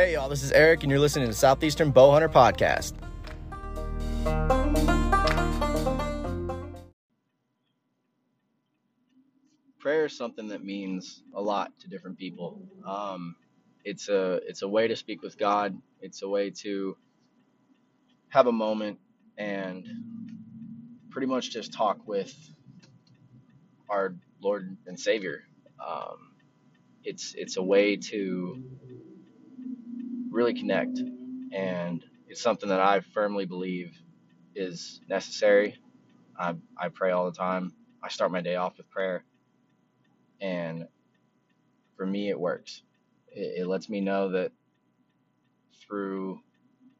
Hey, y'all, this is Eric, and you're listening to Southeastern Bowhunter Podcast. Prayer is something that means a lot to different people. Um, it's a it's a way to speak with God. It's a way to have a moment and pretty much just talk with our Lord and Savior. Um, it's it's a way to really connect, and it's something that I firmly believe is necessary. I I pray all the time. I start my day off with prayer, and for me, it works. It, it lets me know that through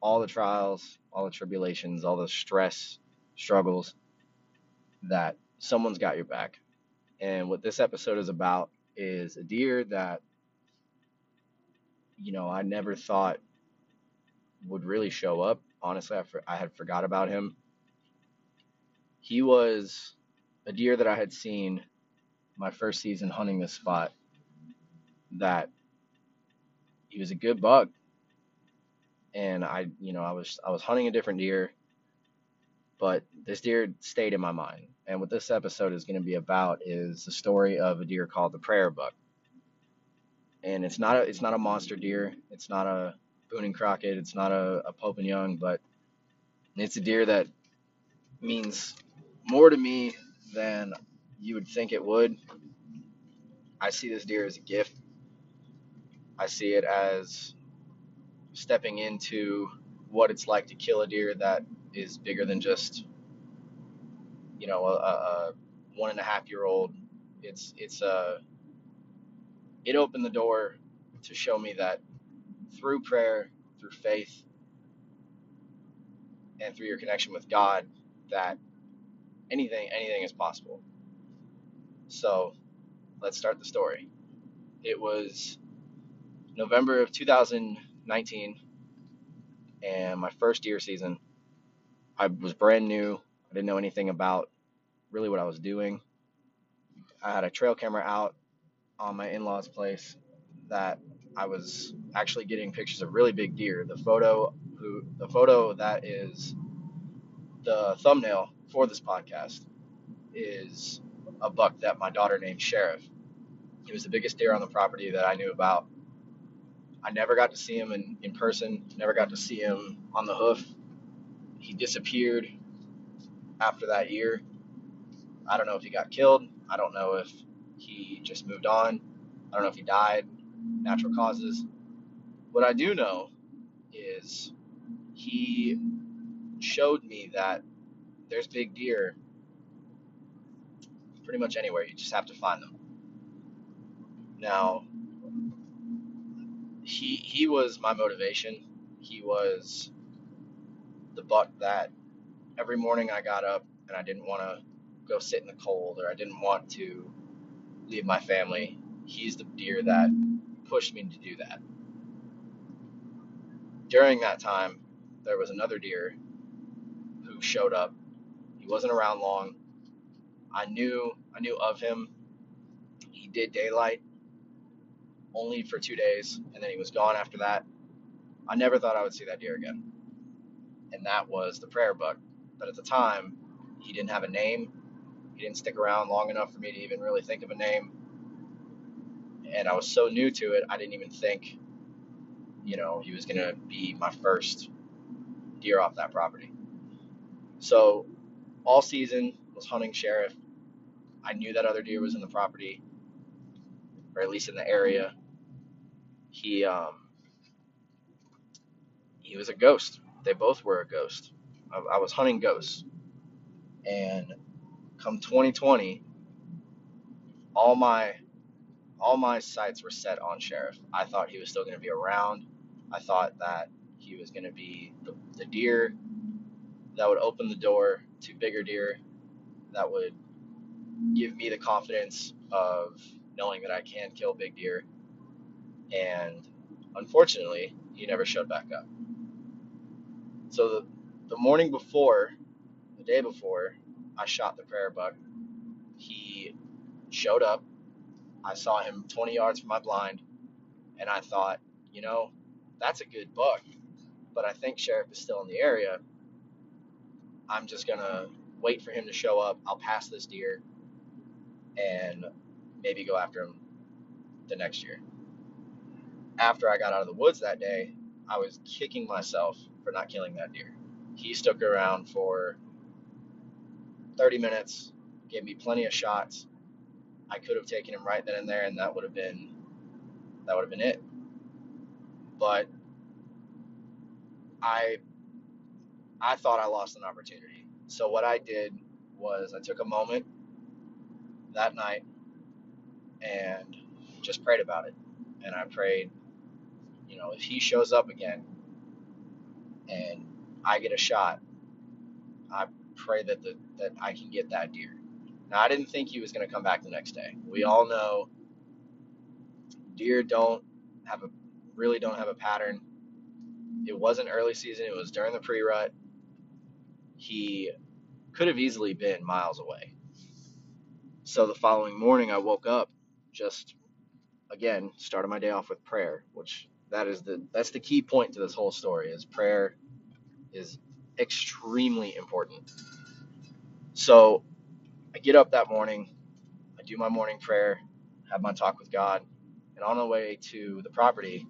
all the trials, all the tribulations, all the stress, struggles, that someone's got your back. And what this episode is about is a deer that, you know, I never thought would really show up. Honestly, I, for, I had forgot about him. He was a deer that I had seen my first season hunting this spot that he was a good buck and I, you know, I was I was hunting a different deer, but this deer stayed in my mind. And what this episode is going to be about is the story of a deer called the Prayer Buck. And it's not a it's not a monster deer. It's not a Boone and Crockett. It's not a, a Pope and Young, but it's a deer that means more to me than you would think it would. I see this deer as a gift. I see it as stepping into what it's like to kill a deer that is bigger than just you know a, a one and a half year old it's it's a it opened the door to show me that through prayer through faith and through your connection with god that anything anything is possible so let's start the story it was november of 2019 and my first deer season. I was brand new. I didn't know anything about really what I was doing. I had a trail camera out on my in-laws' place that I was actually getting pictures of really big deer. The photo who the photo that is the thumbnail for this podcast is a buck that my daughter named Sheriff. He was the biggest deer on the property that I knew about I never got to see him in, in person, never got to see him on the hoof. He disappeared after that year. I don't know if he got killed. I don't know if he just moved on. I don't know if he died, natural causes. What I do know is he showed me that there's big deer pretty much anywhere. You just have to find them. Now, he he was my motivation. He was the buck that every morning I got up and I didn't want to go sit in the cold or I didn't want to leave my family. He's the deer that pushed me to do that. During that time, there was another deer who showed up. He wasn't around long. I knew I knew of him. He did daylight only for two days, and then he was gone after that. I never thought I would see that deer again. And that was the prayer buck. But at the time, he didn't have a name. He didn't stick around long enough for me to even really think of a name. And I was so new to it, I didn't even think, you know, he was going to be my first deer off that property. So all season was hunting sheriff. I knew that other deer was in the property, or at least in the area he um, he was a ghost. They both were a ghost. I, I was hunting ghosts, and come 2020, all my all my sights were set on Sheriff. I thought he was still going to be around. I thought that he was going to be the, the deer that would open the door to bigger deer that would give me the confidence of knowing that I can kill big deer and unfortunately, he never showed back up. So the, the morning before, the day before, I shot the prayer buck. He showed up. I saw him 20 yards from my blind, and I thought, you know, that's a good buck, but I think Sheriff is still in the area. I'm just gonna wait for him to show up. I'll pass this deer and maybe go after him the next year. After I got out of the woods that day, I was kicking myself for not killing that deer. He stuck around for 30 minutes, gave me plenty of shots. I could have taken him right then and there, and that would have been that would have been it. But I I thought I lost an opportunity. So what I did was I took a moment that night and just prayed about it. And I prayed, you know, if he shows up again and I get a shot, I pray that the, that I can get that deer. Now I didn't think he was going to come back the next day. We all know deer don't have a really don't have a pattern. It wasn't early season, it was during the pre-rut. He could have easily been miles away. So the following morning I woke up just again started my day off with prayer, which that is the that's the key point to this whole story is prayer is extremely important. So I get up that morning, I do my morning prayer, have my talk with God, and on the way to the property,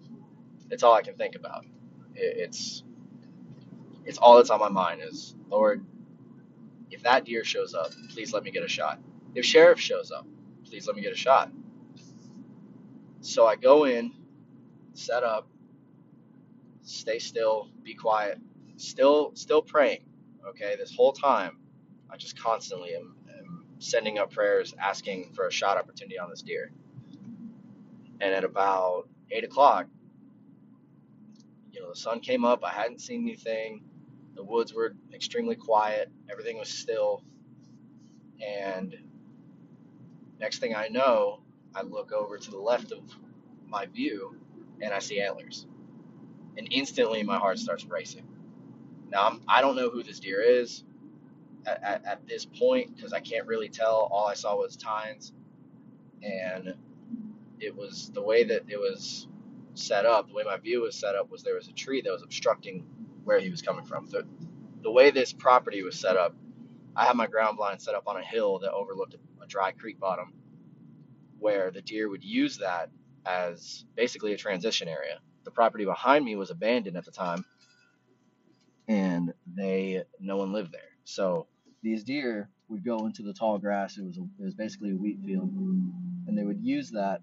it's all I can think about. It's it's all that's on my mind is Lord, if that deer shows up, please let me get a shot. If sheriff shows up, please let me get a shot. So I go in, set up, stay still, be quiet, still still praying. Okay, this whole time, I just constantly am, am sending up prayers, asking for a shot opportunity on this deer. And at about eight o'clock, you know, the sun came up. I hadn't seen anything. The woods were extremely quiet. Everything was still. And next thing I know, I look over to the left of my view, and I see antlers. And instantly, my heart starts racing Now I'm, I don't know who this deer is at, at, at this point because I can't really tell. All I saw was tines, and it was the way that it was set up. The way my view was set up was there was a tree that was obstructing where he was coming from. So the way this property was set up, I had my ground blind set up on a hill that overlooked a dry creek bottom, where the deer would use that as basically a transition area. The property behind me was abandoned at the time and they no one lived there. So these deer would go into the tall grass. It was a, it was basically a wheat field, and they would use that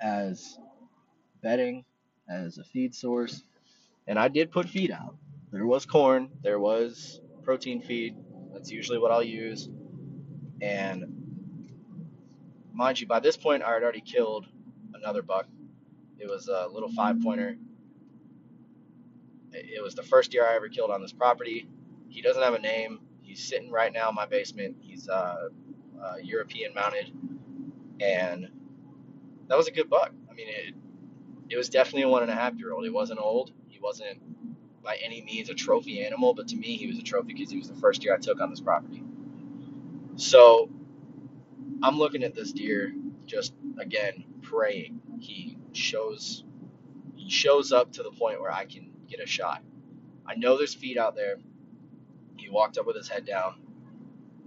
as bedding, as a feed source. And I did put feed out. There was corn. There was protein feed. That's usually what I'll use. And mind you, by this point, I had already killed another buck. It was a little five pointer It was the first deer I ever killed on this property. He doesn't have a name. He's sitting right now in my basement. He's uh, uh, European mounted, and that was a good buck. I mean, it it was definitely a one and a half year old. He wasn't old. He wasn't by any means a trophy animal, but to me, he was a trophy because he was the first deer I took on this property. So I'm looking at this deer, just again praying. He shows he shows up to the point where I can get a shot. I know there's feet out there. He walked up with his head down.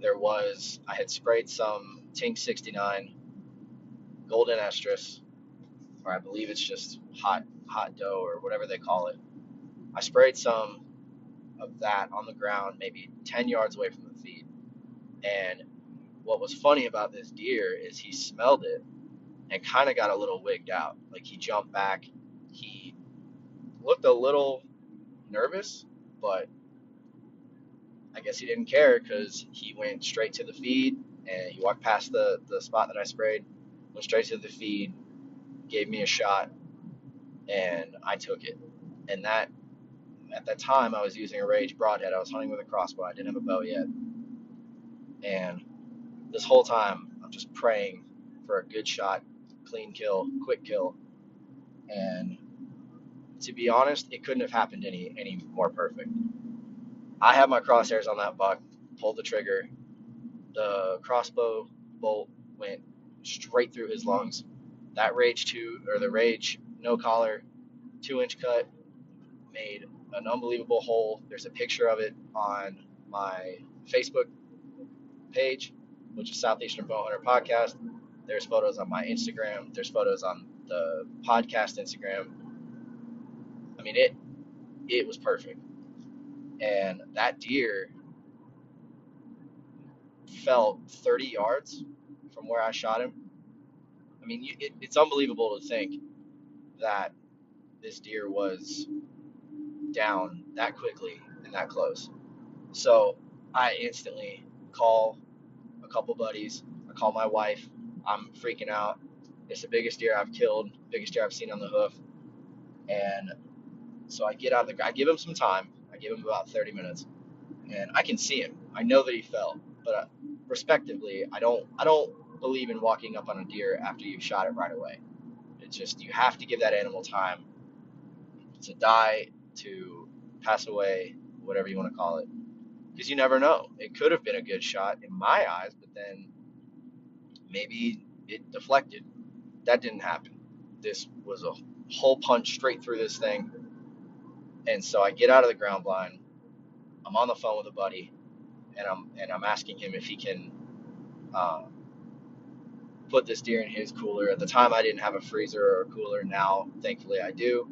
There was, I had sprayed some Tink 69 golden estrus, or I believe it's just hot hot doe or whatever they call it. I sprayed some of that on the ground, maybe 10 yards away from the feed. And what was funny about this deer is he smelled it and kind of got a little wigged out. Like he jumped back. Looked a little nervous, but I guess he didn't care because he went straight to the feed and he walked past the, the spot that I sprayed, went straight to the feed, gave me a shot, and I took it. And that, at that time, I was using a Rage Broadhead. I was hunting with a crossbow. I didn't have a bow yet. And this whole time, I'm just praying for a good shot, clean kill, quick kill. And to be honest, it couldn't have happened any any more perfect. I had my crosshairs on that buck, pulled the trigger, the crossbow bolt went straight through his lungs. That rage two or the rage no collar two inch cut, made an unbelievable hole. There's a picture of it on my Facebook page, which is Southeastern Bow Hunter Podcast. There's photos on my Instagram. There's photos on the podcast Instagram. I mean, it it was perfect. And that deer fell 30 yards from where I shot him. I mean, it, it's unbelievable to think that this deer was down that quickly and that close. So I instantly call a couple buddies. I call my wife. I'm freaking out. It's the biggest deer I've killed, biggest deer I've seen on the hoof. And so I get out of the. I give him some time. I give him about 30 minutes, and I can see him. I know that he fell, but uh, respectively, I don't. I don't believe in walking up on a deer after you've shot it right away. It's just you have to give that animal time to die, to pass away, whatever you want to call it, because you never know. It could have been a good shot in my eyes, but then maybe it deflected. That didn't happen. This was a hole punch straight through this thing. And so I get out of the ground blind. I'm on the phone with a buddy, and I'm and I'm asking him if he can uh, put this deer in his cooler. At the time, I didn't have a freezer or a cooler. Now, thankfully, I do.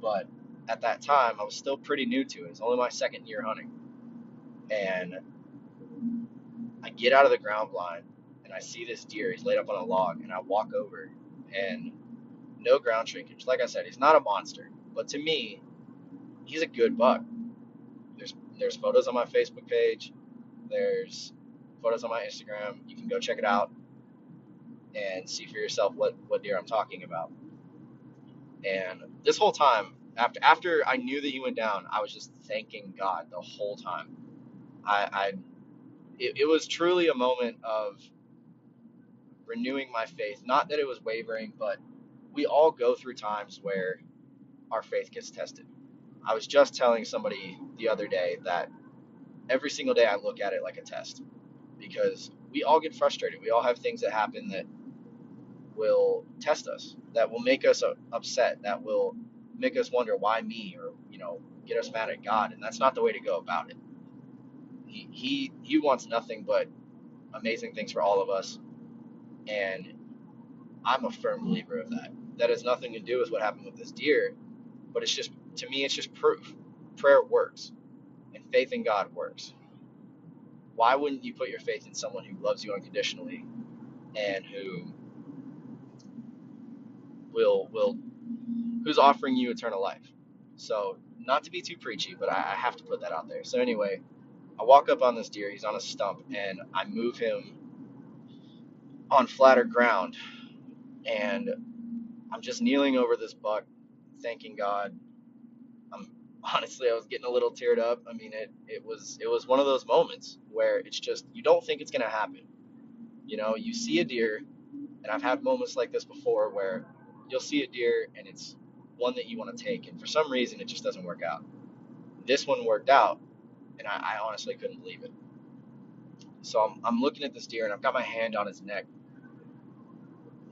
But at that time, I was still pretty new to it. It's only my second year hunting, and I get out of the ground blind and I see this deer. He's laid up on a log, and I walk over, and no ground shrinkage. Like I said, he's not a monster, but to me, he's a good buck. There's there's photos on my Facebook page. There's photos on my Instagram. You can go check it out and see for yourself what what deer I'm talking about. And this whole time, after after I knew that he went down, I was just thanking God the whole time. I, I it, it was truly a moment of renewing my faith. Not that it was wavering, but we all go through times where our faith gets tested. I was just telling somebody the other day that every single day I look at it like a test because we all get frustrated. We all have things that happen that will test us, that will make us uh, upset, that will make us wonder why me or, you know, get us mad at God. And that's not the way to go about it. He, he, he wants nothing but amazing things for all of us. And I'm a firm believer of that. That has nothing to do with what happened with this deer, but it's just, to me, it's just proof. Prayer works, and faith in God works. Why wouldn't you put your faith in someone who loves you unconditionally and who will will who's offering you eternal life? So, not to be too preachy, but I, I have to put that out there. So anyway, I walk up on this deer. He's on a stump, and I move him on flatter ground, and I'm just kneeling over this buck, thanking God. Honestly, I was getting a little teared up. I mean, it it was it was one of those moments where it's just you don't think it's gonna happen. You know, you see a deer, and I've had moments like this before where you'll see a deer and it's one that you want to take, and for some reason it just doesn't work out. This one worked out, and I, I honestly couldn't believe it. So I'm, I'm looking at this deer, and I've got my hand on his neck,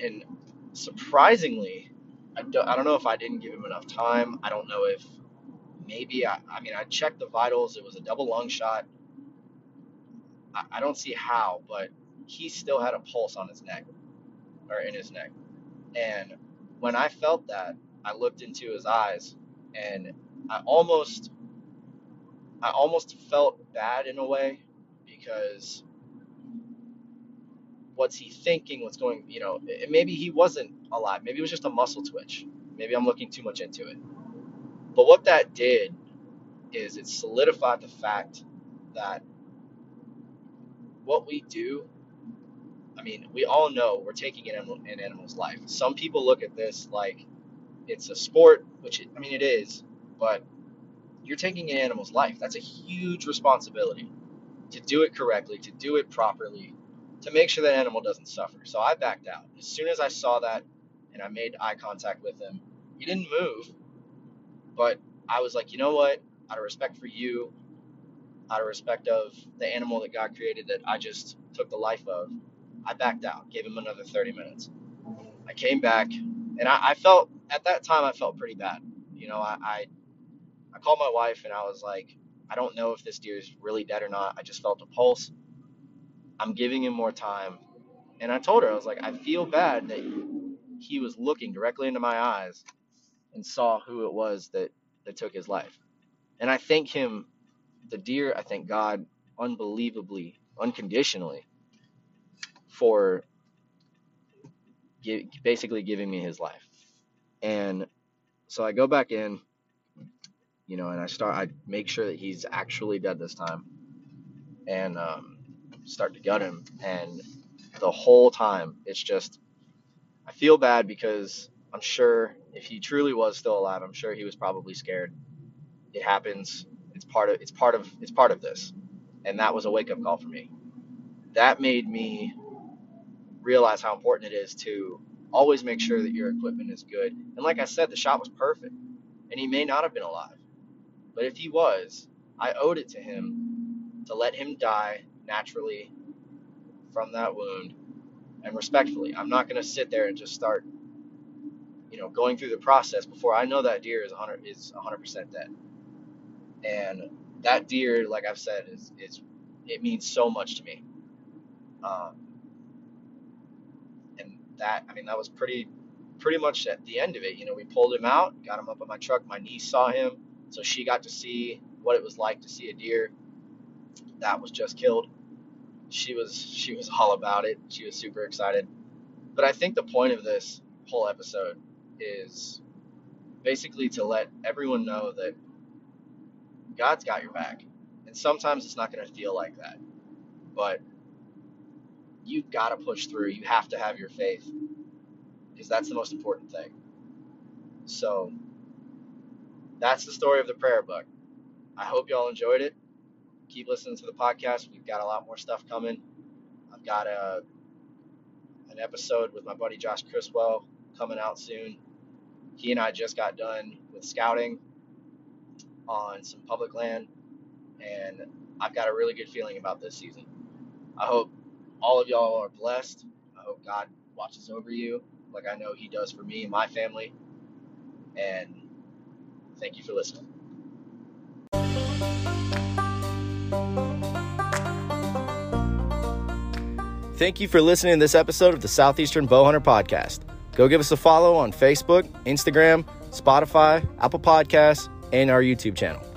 and surprisingly, I don't, I don't know if I didn't give him enough time. I don't know if maybe I, I mean I checked the vitals. It was a double lung shot. I, I don't see how, but he still had a pulse on his neck or in his neck. And when I felt that, I looked into his eyes and I almost I almost felt bad in a way because what's he thinking? What's going? You know, maybe he wasn't alive. Maybe it was just a muscle twitch. Maybe I'm looking too much into it. But what that did is it solidified the fact that what we do. I mean, we all know we're taking an, animal, an animal's life. Some people look at this like it's a sport, which it, I mean it is, but you're taking an animal's life. That's a huge responsibility to do it correctly, to do it properly, to make sure that animal doesn't suffer. So I backed out. As soon as I saw that and I made eye contact with him, he didn't move, but I was like, you know what? Out of respect for you, out of respect of the animal that God created that I just took the life of, I backed out, gave him another 30 minutes. I came back, and I, I felt, at that time, I felt pretty bad. You know, I, I I called my wife and I was like, I don't know if this deer is really dead or not. I just felt a pulse. I'm giving him more time. And I told her, I was like, I feel bad that he was looking directly into my eyes and saw who it was that, that took his life. And I thank him, the deer, I thank God unbelievably, unconditionally for give, basically giving me his life. And so I go back in, you know, and I start, I make sure that he's actually dead this time and um, start to gut him. And the whole time, it's just, I feel bad because I'm sure if he truly was still alive, I'm sure he was probably scared. It happens. It's part of, it's part of, it's part of this. And that was a wake up call for me. That made me realize how important it is to always make sure that your equipment is good. And like I said, the shot was perfect. And he may not have been alive. But if he was, I owed it to him to let him die naturally from that wound and respectfully. I'm not going to sit there and just start, you know, going through the process before I know that deer is 100 is 100% dead. And that deer, like I've said, is is it means so much to me. Um, and that, I mean, that was pretty pretty much at the end of it. You know, we pulled him out, got him up on my truck. My niece saw him, so she got to see what it was like to see a deer that was just killed. She was she was all about it. She was super excited. But I think the point of this whole episode is basically to let everyone know that God's got your back. And sometimes it's not going to feel like that. But you've got to push through. You have to have your faith because that's the most important thing. So that's the story of the prayer buck. I hope y'all enjoyed it. Keep listening to the podcast. We've got a lot more stuff coming. I've got a an episode with my buddy Josh Criswell coming out soon. He and I just got done with scouting on some public land, and I've got a really good feeling about this season. I hope all of y'all are blessed. I hope God watches over you like I know He does for me and my family. And thank you for listening. Thank you for listening to this episode of the Southeastern Bowhunter Podcast. Go give us a follow on Facebook, Instagram, Spotify, Apple Podcasts, and our YouTube channel.